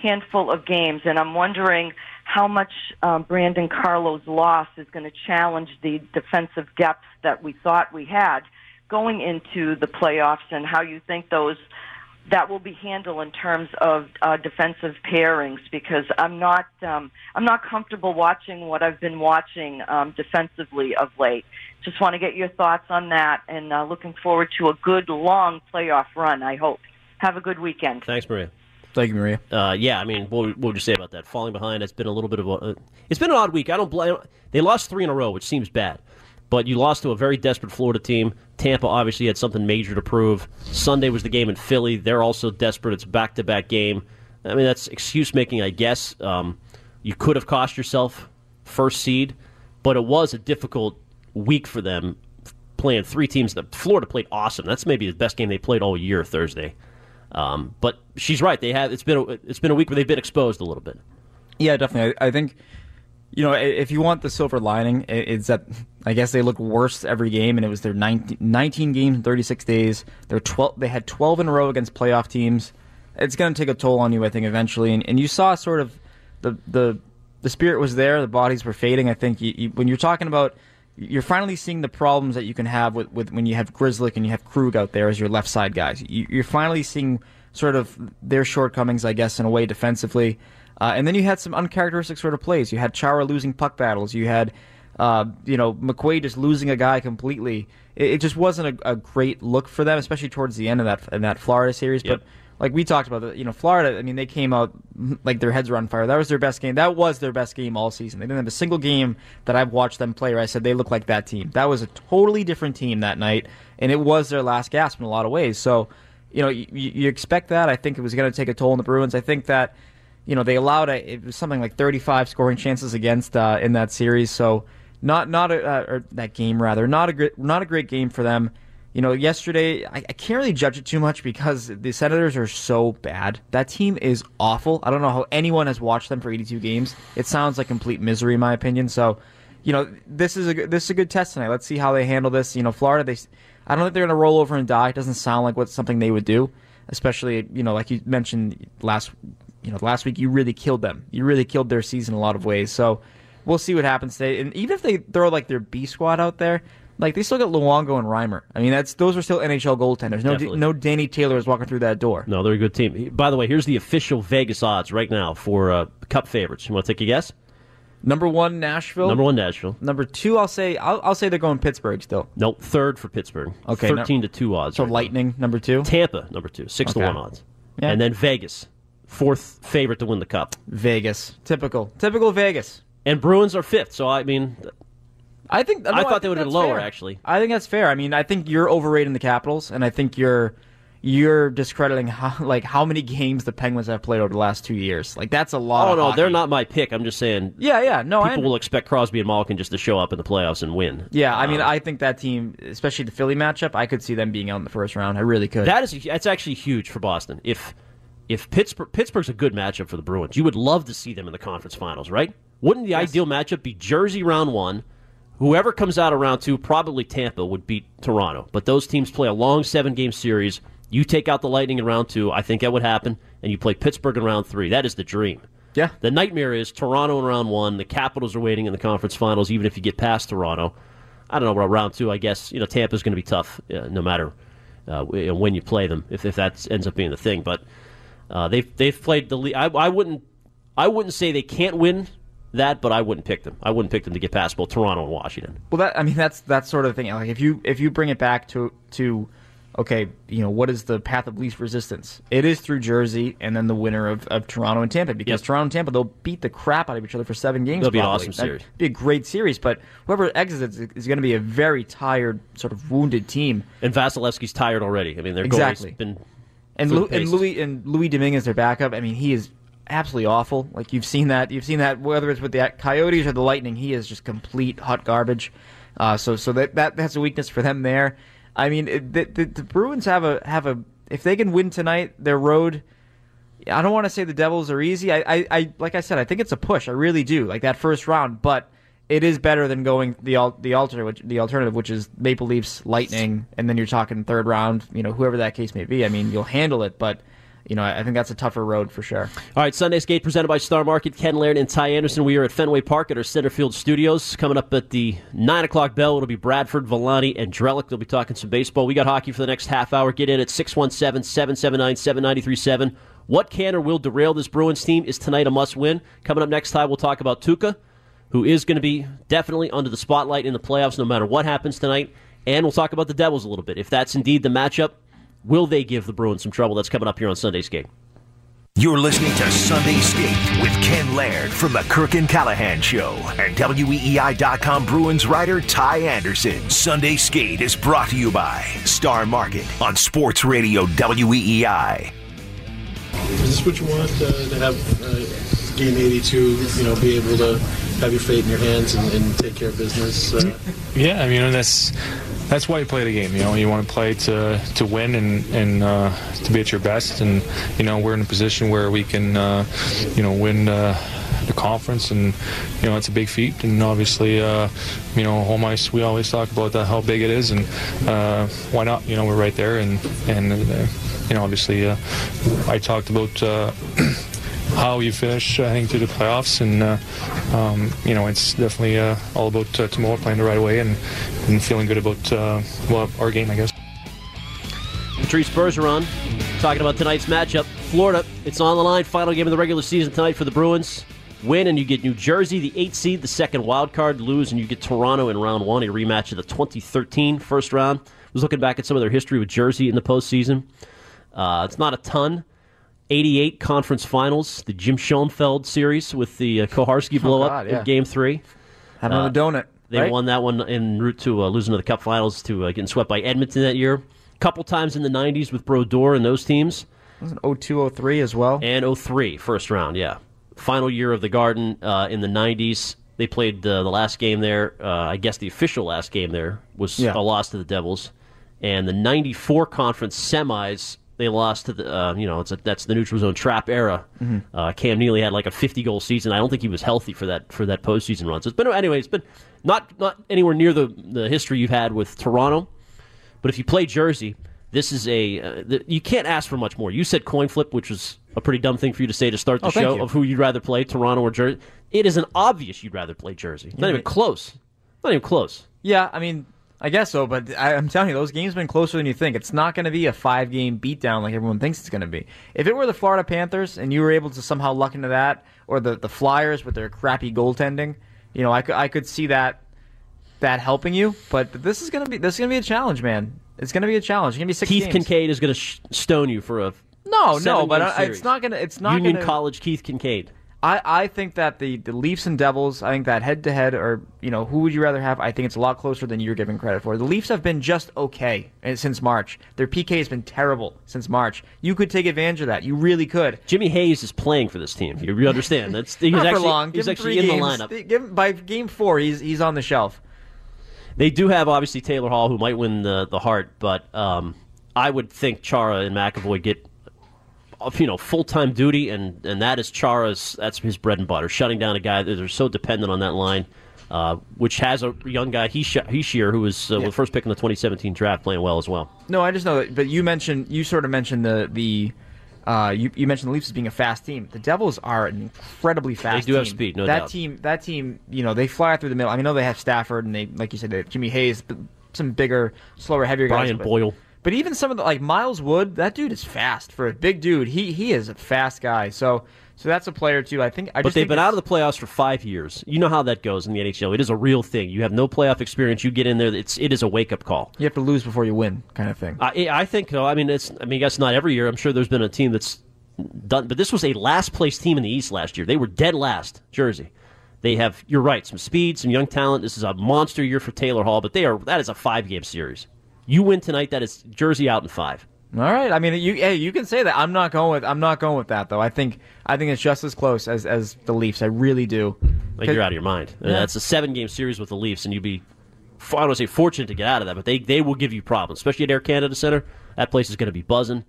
handful of games, and I'm wondering how much um, Brandon Carlo's loss is going to challenge the defensive depth that we thought we had going into the playoffs, and how you think those that will be handled in terms of uh, defensive pairings because I'm not um, I'm not comfortable watching what I've been watching um, defensively of late. Just want to get your thoughts on that, and uh, looking forward to a good long playoff run. I hope. Have a good weekend. Thanks, Maria. Thank you, Maria. Uh, yeah, I mean, what, what would you say about that? Falling behind. It's been a little bit of a. Uh, it's been an odd week. I don't blame. They lost three in a row, which seems bad. But you lost to a very desperate Florida team. Tampa obviously had something major to prove. Sunday was the game in Philly. They're also desperate. It's back to back game. I mean, that's excuse making, I guess. Um, you could have cost yourself first seed, but it was a difficult week for them playing three teams. That Florida played awesome. That's maybe the best game they played all year Thursday. Um, but she's right. They have. It's been a, it's been a week where they've been exposed a little bit. Yeah, definitely. I, I think you know if you want the silver lining, it's that I guess they look worse every game, and it was their 19, 19 games in 36 days. They're 12. They had 12 in a row against playoff teams. It's going to take a toll on you, I think, eventually. And, and you saw sort of the the the spirit was there. The bodies were fading. I think you, you, when you're talking about you're finally seeing the problems that you can have with, with when you have Grzelcyk and you have Krug out there as your left side guys. You, are finally seeing sort of their shortcomings, I guess, in a way defensively. Uh, and then you had some uncharacteristic sort of plays. You had Chara losing puck battles. You had, uh, you know, McQuaid just losing a guy completely. It, it just wasn't a, a, great look for them, especially towards the end of that in that Florida series. Yep. But like we talked about, you know, Florida. I mean, they came out like their heads were on fire. That was their best game. That was their best game all season. They didn't have a single game that I've watched them play where I said they look like that team. That was a totally different team that night, and it was their last gasp in a lot of ways. So, you know, you, you expect that. I think it was going to take a toll on the Bruins. I think that, you know, they allowed a, it was something like 35 scoring chances against uh, in that series. So, not not a, uh, or that game rather, not a great not a great game for them you know, yesterday, I, I, can't really judge it too much because the Senators are so bad. That team is awful. I don't know how anyone has watched them for 82 games. It sounds like complete misery, in my opinion. So, you know, this is a this is a good test tonight. Let's see how they handle this. You know, Florida, they, I don't think they're going to roll over and die. It doesn't sound like what something they would do, especially you know, like you mentioned last, you know, last week. You really killed them. You really killed their season in a lot of ways. So, we'll see what happens today. And even if they throw like their B squad out there, like they still got Luongo and Reimer. I mean, that's those are still NHL goaltenders. No, D, no Danny Taylor is walking through that door. No, they're a good team. By the way, here's the official Vegas odds right now for uh, Cup favorites. You want to take a guess? Number one, Nashville. Number one, Nashville. Number two, I'll say I'll, I'll say they're going Pittsburgh still. Nope, third for Pittsburgh. Okay, thirteen no, to two odds. So right Lightning now. number two. Tampa number two, six okay. to one odds. Yeah. And then Vegas, fourth favorite to win the cup. Vegas, typical, typical Vegas. And Bruins are fifth. So I mean, I think no, I thought I they would have been lower. Fair. Actually, I think that's fair. I mean, I think you're overrating the Capitals, and I think you're you're discrediting how like how many games the Penguins have played over the last two years. Like that's a lot. Oh no, hockey. they're not my pick. I'm just saying. Yeah, yeah. No, people will expect Crosby and Malkin just to show up in the playoffs and win. Yeah, I mean, um, I think that team, especially the Philly matchup, I could see them being out in the first round. I really could. That is that's actually huge for Boston. If if Pittsburgh Pittsburgh's a good matchup for the Bruins, you would love to see them in the conference finals, right? Wouldn't the yes. ideal matchup be Jersey round one? Whoever comes out of round two, probably Tampa, would beat Toronto. But those teams play a long seven game series. You take out the Lightning in round two, I think that would happen, and you play Pittsburgh in round three. That is the dream. Yeah. The nightmare is Toronto in round one. The Capitals are waiting in the conference finals, even if you get past Toronto. I don't know about round two. I guess you know Tampa's going to be tough, uh, no matter uh, when you play them, if, if that ends up being the thing. But uh, they've they've played the. I, I wouldn't I wouldn't say they can't win that, but I wouldn't pick them. I wouldn't pick them to get past both Toronto and Washington. Well, that I mean that's that sort of thing. Like if you if you bring it back to to okay, you know what is the path of least resistance? It is through Jersey and then the winner of, of Toronto and Tampa because yep. Toronto and Tampa they'll beat the crap out of each other for seven games. It'll be an awesome series. That'd be a great series, but whoever exits is going to be a very tired, sort of wounded team. And Vasilevskiy's tired already. I mean, their exactly. been and, Lu- and Louis and Louis Domingue their backup. I mean, he is absolutely awful. Like you've seen that. You've seen that whether it's with the Coyotes or the Lightning. He is just complete hot garbage. Uh, so so that, that that's a weakness for them there. I mean, it, the, the, the Bruins have a have a if they can win tonight, their road. I don't want to say the Devils are easy. I, I, I like I said, I think it's a push. I really do. Like that first round, but it is better than going the the alternative, which, the alternative, which is Maple Leafs, Lightning, and then you're talking third round. You know, whoever that case may be. I mean, you'll handle it, but you know, I, think that's a tougher road for sure. All right, Sunday Skate presented by Star Market. Ken Laird and Ty Anderson. We are at Fenway Park at our Centerfield studios. Coming up at the 9 o'clock bell, it'll be Bradford, Villani, and Drellick. They'll be talking some baseball. We got hockey for the next half hour. Get in at 617 779 7937. What can or will derail this Bruins team is tonight a must win. Coming up next time, we'll talk about Tuukka, who is going to be definitely under the spotlight in the playoffs no matter what happens tonight. And we'll talk about the Devils a little bit. If that's indeed the matchup, will they give the Bruins some trouble? That's coming up here on Sunday Skate. You're listening to Sunday Skate with Ken Laird from the Kirk and Callahan Show and WEEI.com Bruins writer Ty Anderson. Sunday Skate is brought to you by Star Market on Sports Radio WEEI. Is this what you want uh, to have uh, game 82? You know, be able to have your fate in your hands and, and take care of business. Uh, Yeah, I mean that's that's why you play the game. You know, you want to play to to win and and uh, to be at your best. And you know, we're in a position where we can uh, you know win. Uh, the conference and you know it's a big feat and obviously uh, you know home ice we always talk about that how big it is and uh, why not you know we're right there and and uh, you know obviously uh, I talked about uh, how you finish, I think, through the playoffs. And, uh, um, you know, it's definitely uh, all about uh, tomorrow playing the right way and, and feeling good about, uh, well, our game, I guess. Patrice Bergeron talking about tonight's matchup. Florida, it's on the line. Final game of the regular season tonight for the Bruins. Win and you get New Jersey, the eight seed, the second wild card. Lose and you get Toronto in round one, a rematch of the 2013 first round. I was looking back at some of their history with Jersey in the postseason. Uh, it's not a ton. 88 conference finals, the Jim Schoenfeld series with the uh, Koharski blow up Oh, God, yeah. in game three. Have another donut. They right? won that one en route to uh, losing to the Cup Finals to uh, getting swept by Edmonton that year. A Couple times in the 90s with Brodeur and those teams. Wasn't 02, 03 as well. And 03, first round, yeah. Final year of the Garden uh, in the 90s. They played uh, the last game there. Uh, I guess the official last game there was Yeah. a loss to the Devils. And the 94 conference semis, they lost to the, uh, you know, it's a, that's the neutral zone trap era. Mm-hmm. Uh, Cam Neely had like a 50 goal season. I don't think he was healthy for that for that postseason run. So it's been, anyway, it's been not, not anywhere near the, the history you've had with Toronto. But if you play Jersey, this is a uh, the, you can't ask for much more. You said coin flip, which was a pretty dumb thing for you to say to start the Oh, show of who you'd rather play, Toronto or Jersey. It is an obvious you'd rather play Jersey. Not even close. Not even close. Yeah, I mean, I guess so, but I, I'm telling you, those games have been closer than you think. It's not going to be a five game beatdown like everyone thinks it's going to be. If it were the Florida Panthers and you were able to somehow luck into that, or the, the Flyers with their crappy goaltending, you know, I could, I could see that that helping you. But this is going to be this is going to be a challenge, man. It's going to be a challenge. It's going to be six Keith games. Kinkaid is going to sh- stone you for a No, no, but I, it's not going to. It's not Union gonna, College Keith Kinkaid. I, I think that the, the Leafs and Devils, I think that head to head, or you know, who would you rather have? I think it's a lot closer than you're giving credit for. The Leafs have been just okay uh, since March. Their PK has been terrible since March. You could take advantage of that. You really could. Jimmy Hayes is playing for this team. You understand? That's he's Not actually for long. he's Give actually in games. the lineup. Him, by game four, he's he's on the shelf. They do have obviously Taylor Hall, who might win the the Hart, but um, I would think Chara and McAvoy get you know full time duty, and and that is Chara's that's his bread and butter. Shutting down a guy that they're so dependent on that line, uh, which has a young guy Hischier, who was uh, Yeah. the first pick in the 2017 draft, playing well as well. No, I just know that. But you mentioned you sort of mentioned the the. Uh, you, you mentioned the Leafs as being a fast team. The Devils are an incredibly fast. They do have team. speed, no that doubt. team, that team, you know, they fly through the middle. I mean, I know they have Stafford and they, like you said, they have Jimmy Hayes, but some bigger, slower, heavier guys. Brian Boyle. But even some of the like Miles Wood, that dude is fast for a big dude. He he is a fast guy. So so that's a player too. I think. I But just they've been out of the playoffs for five years. You know how that goes in the NHL. It is a real thing. You have no playoff experience. You get in there. It's it is a wake up call. You have to lose before you win, kind of thing. I, I think so. I mean, it's. I mean, I guess not every year. I'm sure there's been a team that's done, but this was a last place team in the East last year. They were dead last. Jersey. They have. You're right. Some speed, some young talent. This is a monster year for Taylor Hall, but they are. That is a five game series. You win tonight. That is Jersey out in five. All right. I mean, you hey, you can say that. I'm not going with I'm not going with that though. I think I think it's just as close as as the Leafs. I really do. Like you're out of your mind. Yeah. That's a seven game series with the Leafs, and you'd be. I don't want to say fortunate to get out of that, but they, they will give you problems, especially at Air Canada Center. That place is going to be buzzing.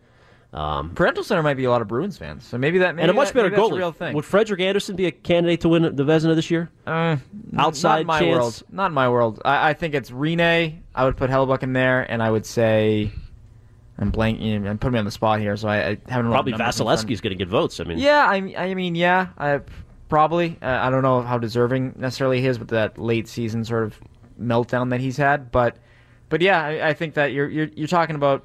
Um, Parental Center might be a lot of Bruins fans, so maybe that maybe and a much that- better goalie. real thing. Would Frederik Andersen be a candidate to win the Vezina this year? Uh, Outside not my chance? world. Not in my world. I, I think it's Rinne. I would put Hellebuyck in there, and I would say, I'm blank. You know, I'm putting me on the spot here, so I, I haven't. Probably numbers in front. Vasilevskiy's going to get votes. I mean, Yeah, I, I mean, yeah, I, probably. Uh, I don't know how deserving necessarily he is with that late season sort of meltdown that he's had, but, but yeah, I, I think that you're you're you're talking about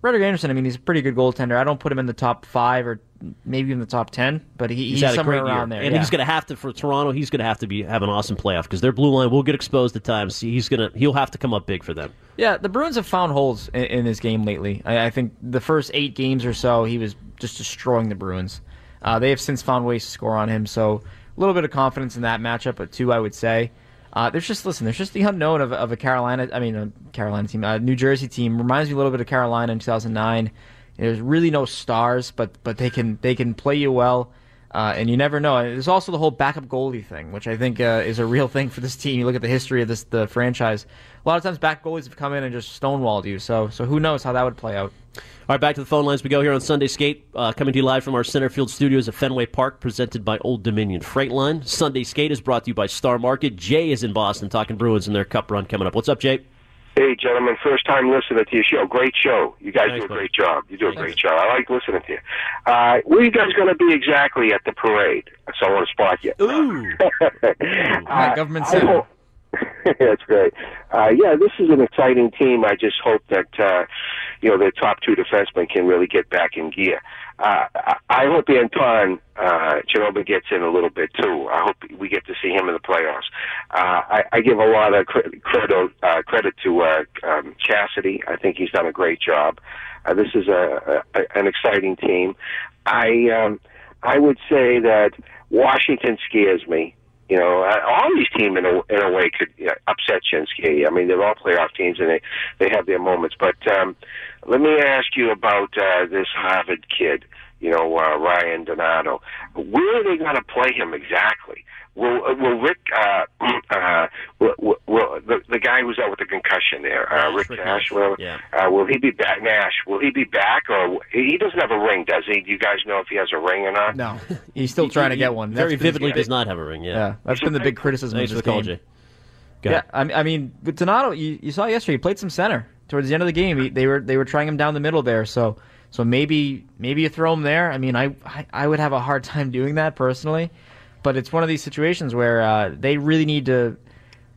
Frederik Andersen. I mean, he's a pretty good goaltender. I don't put him in the top five or maybe in the top ten, but he, he's, a somewhere great year. around there. and yeah. he's going to have to for Toronto. He's going to have to be have an awesome playoff because their blue line will get exposed at times. He's going to he'll have to come up big for them. Yeah, the Bruins have found holes in, in his game lately. I, I think the first eight games or so, he was just destroying the Bruins. Uh, they have since found ways to score on him, so a little bit of confidence in that matchup, but two, I would say. Uh, there's just listen. There's just the unknown of, of a Carolina. I mean, a Carolina team, a New Jersey team reminds me a little bit of Carolina in 2009. There's really no stars, but but they can they can play you well. Uh, and you never know. There's also the whole backup goalie thing, which I think uh, is a real thing for this team. You look at the history of this the franchise. A lot of times, back goalies have come in and just stonewalled you. So so who knows how that would play out? All right, back to the phone lines we go here on Sunday Skate, uh, coming to you live from our Centerfield studios at Fenway Park, presented by Old Dominion Freight Line. Sunday Skate is brought to you by Star Market. Jay is in Boston talking Bruins and their Cup run coming up. What's up, Jay? Hey, gentlemen, first time listening to your show. Great show. You guys Thanks, do a buddy. great job. You do a great job. I like listening to you. Uh, where are you guys going to be exactly at the parade? So I want to spot you. Ooh. Right, government center. That's great. Uh, yeah, this is an exciting team. I just hope that uh, you know the top two defensemen can really get back in gear. Uh, I hope Anton uh, Chernobyl gets in a little bit too. I hope we get to see him in the playoffs. Uh, I, I give a lot of cre- credit uh, credit to uh, um, Cassidy. I think he's done a great job. Uh, this is a, a an exciting team. I um, I would say that Washington scares me. You know, all these teams in a, in a way could upset you and scare you. I mean, they're all playoff teams and they they have their moments. But um, let me ask you about uh, this Harvard kid. You know, uh, Ryan Donato. Where are they going to play him exactly? Will uh, will Rick uh, uh, will, will, will the the guy who's out with the concussion there, uh, Rick Rick Nash, Nash. whatever, Yeah. uh, will he be back? Nash, will he be back, or he doesn't have a ring, does he? Do you guys know if he has a ring or not? No, he's still trying to get one. Very That's been- vividly does not have a ring. Yeah. Yeah, that's been the big criticism Thanks of this the game. Jay. Go Yeah. I mean, I mean, Donato, you, you saw yesterday he played some center towards the end of the game. He, they were they were trying him down the middle there, so so maybe maybe you throw him there. I mean, I I, I would have a hard time doing that personally, but it's one of these situations where uh, they really need to.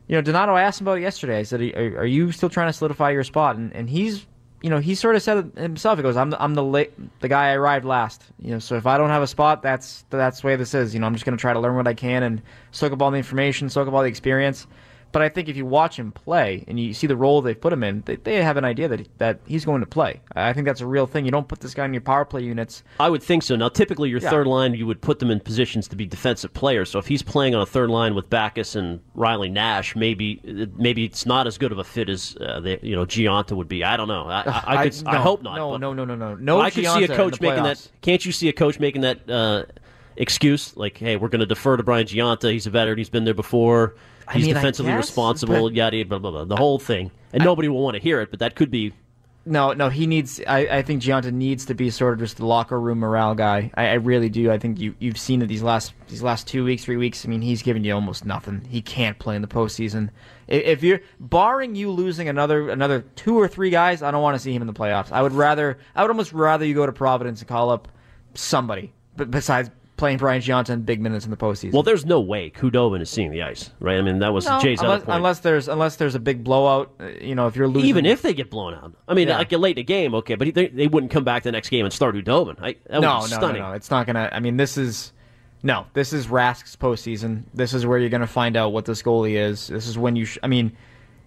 You know, Donato I asked him about it yesterday. I said, "Are, are you still trying to solidify your spot?" And and he's you know he sort of said it himself. He goes, "I'm the, I'm the late, the guy I arrived last." You know, so if I don't have a spot, that's that's the way this is. You know, I'm just going to try to learn what I can and soak up all the information, soak up all the experience. But I think if you watch him play and you see the role they've put him in, they, they have an idea that that he's going to play. I think that's a real thing. You don't put this guy in your power play units. I would think so. Now, typically, your Yeah. third line, you would put them in positions to be defensive players. So if he's playing on a third line with Backes and Riley Nash, maybe maybe it's not as good of a fit as uh, the, you know Gionta would be. I don't know. I, I, I, could, I no, hope not. No, but no, no, no, no, no. I could see a coach making that. Can't you see a coach making that uh, excuse? Like, hey, we're going to defer to Brian Gionta. He's a veteran. He's been there before. I He's mean, defensively guess, responsible. but- Yada blah blah blah. The whole thing, and nobody will want to hear it. But that could be No, no, he needs. I, I think Gionta needs to be sort of just the locker room morale guy. I, I really do. I think you you've seen it these last these last two weeks, three weeks. I mean, he's given you almost nothing. He can't play in the postseason. If, if you're barring you losing another another two or three guys, I don't want to see him in the playoffs. I would rather. I would almost rather you go to Providence and call up somebody, but besides playing Brian in big minutes in the postseason. well. There's no way Khudobin is seeing the ice, right? I mean, that was No, Jay's unless, other point. unless there's unless there's a big blowout. uh, You know, if you're losing, Even if they get blown out, I mean, Yeah. like late in the game, okay, but they, they wouldn't come back the next game and start Khudobin. I, that no, no, stunning. no, no. It's not gonna. I mean, this is no. This is Rask's postseason. This is where you're gonna find out what this goalie is. This is when you. Sh- I mean,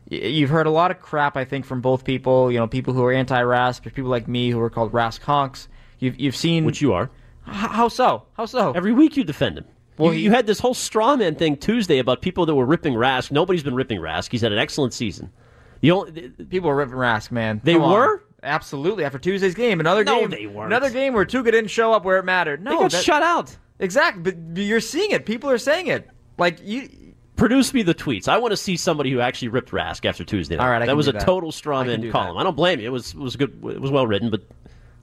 you've heard a lot of crap. I think from both people. You know, people who are anti-Rask, people like me who are called Rask honks. You've you've seen Which you are. H- how so? How so? Every week you defend him. Well, you, he- you had this whole straw man thing Tuesday about people that were ripping Rask. Nobody's been ripping Rask. He's had an excellent season. The only, people are ripping Rask, man. They Come on. were? Absolutely. After Tuesday's game, another No, game. they weren't. Another game where Tuukka didn't show up where it mattered. No, they got that- shut out. Exactly, but but you're seeing it. People are saying it. Like you, Produce me the tweets. I want to see somebody who actually ripped Rask after Tuesday. Night. All right, I that can was do a that. total straw man do column. that. I don't blame you. It was it was good. It was well written, but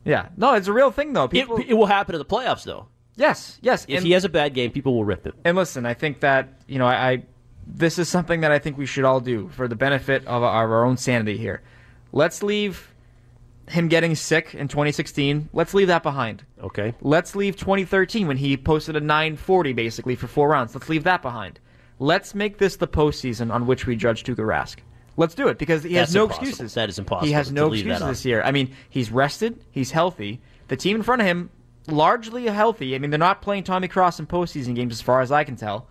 yeah. No, it's a real thing though. it, People, it will happen in the playoffs though. yes, yes. If and- he has a bad game, people will rip him. And listen, I think that you know, I, I this is something that I think we should all do for the benefit of our, our own sanity here. Let's leave him getting sick in 2016. Let's leave that behind. Okay. Let's leave 2013 when he posted a 940 basically for four rounds. Let's leave that behind. Let's make this the postseason on which we judge Tuukka Rask. Let's do it because he has no impossible. excuses. That is impossible He has no excuses this year. I mean, he's rested. He's healthy. The team in front of him largely healthy. I mean, they're not playing Tommy Cross in postseason games as far as I can tell.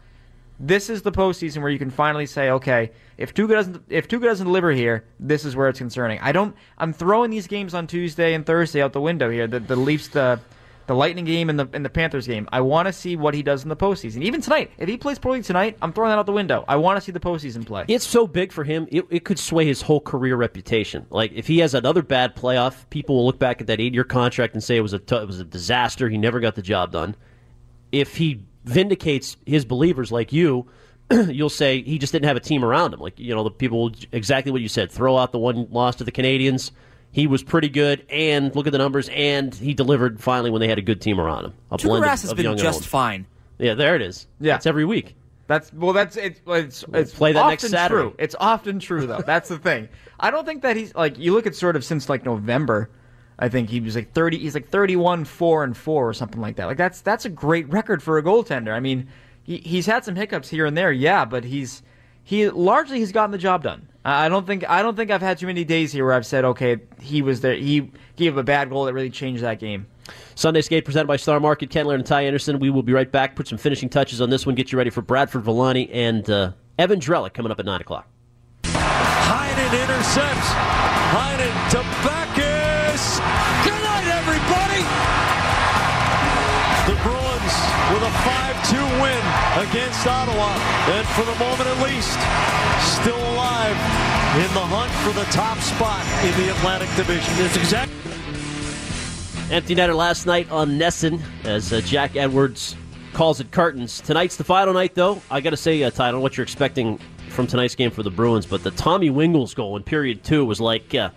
This is the postseason where you can finally say, okay, if Tuukka doesn't if Tuukka doesn't deliver here, this is where it's concerning. I don't. I'm throwing these games on Tuesday and Thursday out the window here. The the Leafs the the Lightning game and the and the Panthers game. I want to see what he does in the postseason. Even tonight, if he plays poorly tonight, I'm throwing that out the window. I want to see the postseason play. It's so big for him, it, it could sway his whole career reputation. Like if he has another bad playoff, people will look back at that eight-year contract and say it was a t- it was a disaster. He never got the job done. If he vindicates his believers like you, you'll say he just didn't have a team around him. Like you know the people exactly what you said. Throw out the one loss to the Canadiens. He was pretty good, and look at the numbers, and he delivered finally when they had a good team around him. A Tuukka blend Rask of, has of been young just fine. Yeah, there it is. Yeah, it's every week. That's well. That's it's it's it's play that often next Saturday. True. It's often true though. That's the thing. I don't think that he's like you look at sort of since like November. I think he was like thirty. He's like thirty-one, four and four or something like that. Like that's that's a great record for a goaltender. I mean, he he's had some hiccups here and there, yeah, but he's he largely he's gotten the job done. I I don't think I don't think I've had too many days here where I've said, okay, he was there. He gave a bad goal that really changed that game. Sunday Skate presented by Star Market, Ken Laird and Ty Anderson. We will be right back. Put some finishing touches on this one. Get you ready for Bradford Villani and uh, Evan Drellich coming up at 9 o'clock. Heinen intercepts. Heinen to with a 5-2 win against Ottawa. And for the moment at least, still alive in the hunt for the top spot in the Atlantic Division. It's exactly Empty netter last night on NESN as uh, Jack Edwards calls it curtains. Tonight's the final night, though. I got to say, uh, Ty, I don't know what you're expecting from tonight's game for the Bruins, but the Tommy Wingels goal in period two was like uh,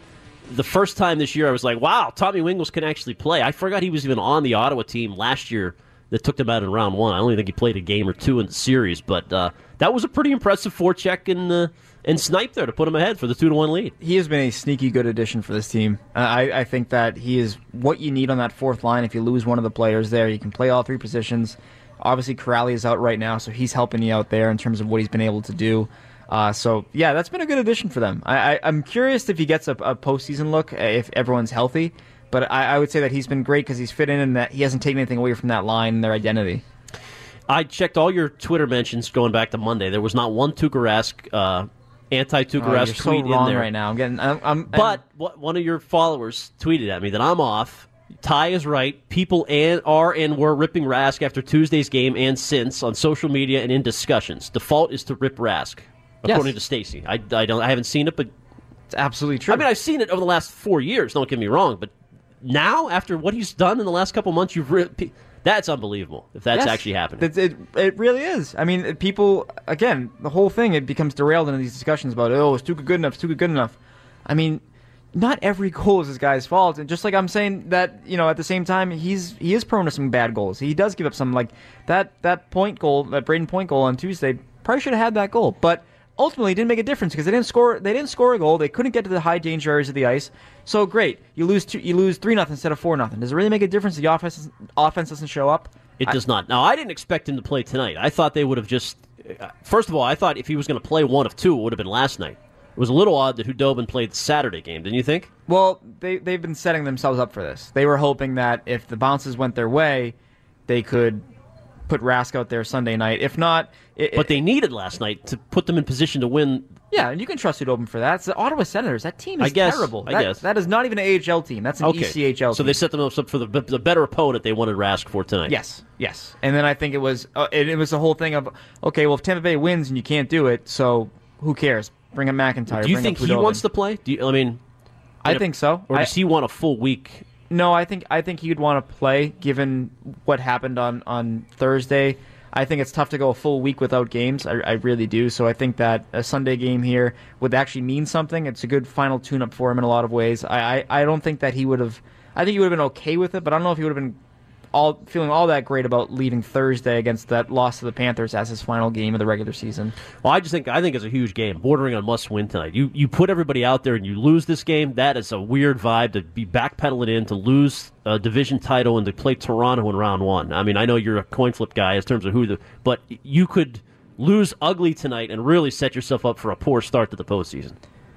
the first time this year I was like, wow, Tommy Wingels can actually play. I forgot he was even on the Ottawa team last year that took them out in round one. I only think he played a game or two in the series, but uh, that was a pretty impressive forecheck and, uh, and snipe there to put him ahead for the 2 to 1 lead. he has been a sneaky good addition for this team. Uh, I, I think that he is what you need on that fourth line. If you lose one of the players there, you can play all three positions. Obviously, Kuraly is out right now, so he's helping you out there in terms of what he's been able to do. Uh, so yeah, that's been a good addition for them. I, I'm curious if he gets a, a postseason look uh, if everyone's healthy. But I, I would say that he's been great because he's fit in and that he hasn't taken anything away from that line and their identity. I checked all your Twitter mentions going back to Monday. There was not one Tuukka Rask, uh, anti-Tuukka Oh, Rask you're so tweet in there. right now. I'm getting. I'm, I'm, But what, one of your followers tweeted at me that I'm off. Ty is right. People and are and were ripping Rask after Tuesday's game and since on social media and in discussions. Default is to rip Rask, according Yes. to Stacy. I, I don't. I haven't seen it, but it's absolutely true. I mean, I've seen it over the last four years. Don't get me wrong, but now after what he's done in the last couple months, you've ripped. That's unbelievable. If that's Yes. actually happening. It, it, it really is. I mean, people, again, the whole thing, it becomes derailed into these discussions about, oh, is Tuukka good enough? Is Tuukka good enough? I mean, not every goal is this guy's fault. And just like I'm saying that, you know, at the same time, he's he is prone to some bad goals. He does give up some, like, that, that point goal, that Brayden Point goal on Tuesday, probably should have had that goal. But ultimately, didn't make a difference because they didn't score. They didn't score a goal. They couldn't get to the high danger areas of the ice. So great, you lose two, you lose three nothing instead of four nothing. Does it really make a difference? if The offense offense doesn't show up. It I- does not. Now, I didn't expect him to play tonight. I thought they would have just. uh, First of all, I thought if he was going to play one of two, it would have been last night. It was a little odd that Khudobin played the Saturday game, didn't you think? Well, they they've been setting themselves up for this. They were hoping that if the bounces went their way, they could put Rask out there Sunday night. If not, it, But they needed last night to put them in position to win. yeah, and you can trust it open for that. It's the Ottawa Senators. That team is I guess- terrible. I That- guess. that is not even an AHL team. That's an Okay. ECHL. So team. they set themselves up for the, the better opponent they wanted Rask for tonight. Yes, yes. And then I think it was uh, it, it was the whole thing of okay, well if Tampa Bay wins and you can't do it, so who cares? Bring up McIntyre. Do you think he wants to play? Do you, I mean, I in a- think so. Or I- does he want a full week? No, I think I think he'd want to play given what happened on on Thursday. I think it's tough to go a full week without games. I, I really do. So I think that a Sunday game here would actually mean something. It's a good final tune-up for him in a lot of ways. I, I, I don't think that he would have. I think he would have been okay with it, but I don't know if he would have been all feeling all that great about leaving Thursday against that loss to the Panthers as his final game of the regular season. Well, I just think I think it's a huge game, bordering on must win tonight. You you put everybody out there and you lose this game. That is a weird vibe to be backpedaling in to lose a division title and to play Toronto in round one. I mean, I know you're a coin flip guy in terms of who the, but you could lose ugly tonight and really set yourself up for a poor start to the postseason.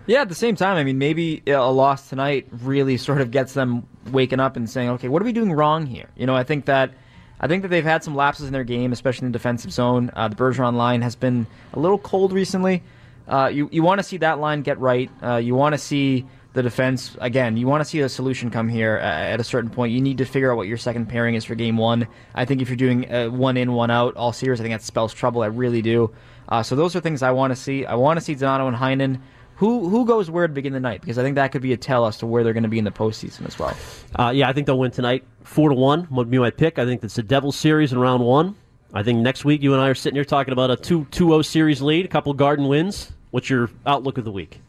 Yeah, at the same time, I mean, maybe a loss tonight really sort of gets them waking up and saying, "Okay, what are we doing wrong here?" You know, I think that I think that they've had some lapses in their game, especially in the defensive zone. Uh, the Bergeron line has been a little cold recently. Uh, you you want to see that line get right. Uh, you want to see the defense again. You want to see a solution come here at a certain point. You need to figure out what your second pairing is for game one. I think if you're doing uh, one in, one out all series, I think that spells trouble. I really do. Uh, so those are things I want to see. I want to see Donato and Heinen. Who who goes where to begin the night? Because I think that could be a tell as to where they're going to be in the postseason as well. Uh, yeah, I think they'll win tonight, four to one would be my pick. I think it's the Devils series in round one. I think next week you and I are sitting here talking about a 2-2-0 series lead, a couple Garden wins. What's your outlook of the week?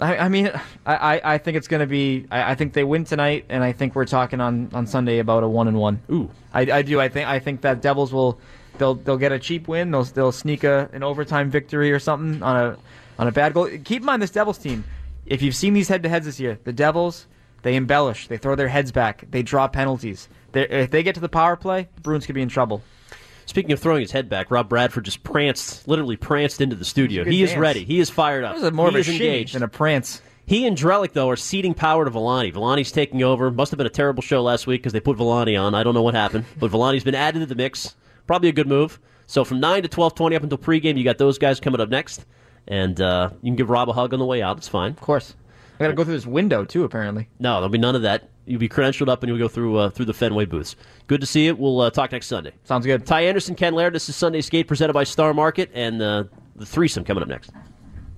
I, I mean, I, I, I think it's going to be. I, I think they win tonight, and I think we're talking on, on Sunday about a one and one. Ooh, I, I do. I think I think that Devils will they'll they'll get a cheap win. They'll they'll sneak a, an overtime victory or something on a on a bad goal. Keep in mind this Devils team. If you've seen these head to heads this year, the Devils they embellish. They throw their heads back. They draw penalties. They're, if they get to the power play, the Bruins could be in trouble. Speaking of throwing his head back, Rob Bradford just pranced, literally pranced into the studio. He is ready. He is fired up. That was more he of a engaged. than a prance. He and Drellich, though, are ceding power to Villani. Villani's taking over. Must have been a terrible show last week because they put Villani on. I don't know what happened, but Villani's been added to the mix. Probably a good move. So from 9 to 12.20 up until pregame, you got those guys coming up next. And uh, you can give Rob a hug on the way out. It's fine. Of course. I got to go through this window, too, apparently. No, there'll be none of that. You'll be credentialed up and you'll go through uh, through the Fenway booths. Good to see you. We'll uh, talk next Sunday. Sounds good. Ty Anderson, Ken Laird. This is Sunday Skate presented by Star Market and uh, the threesome coming up next.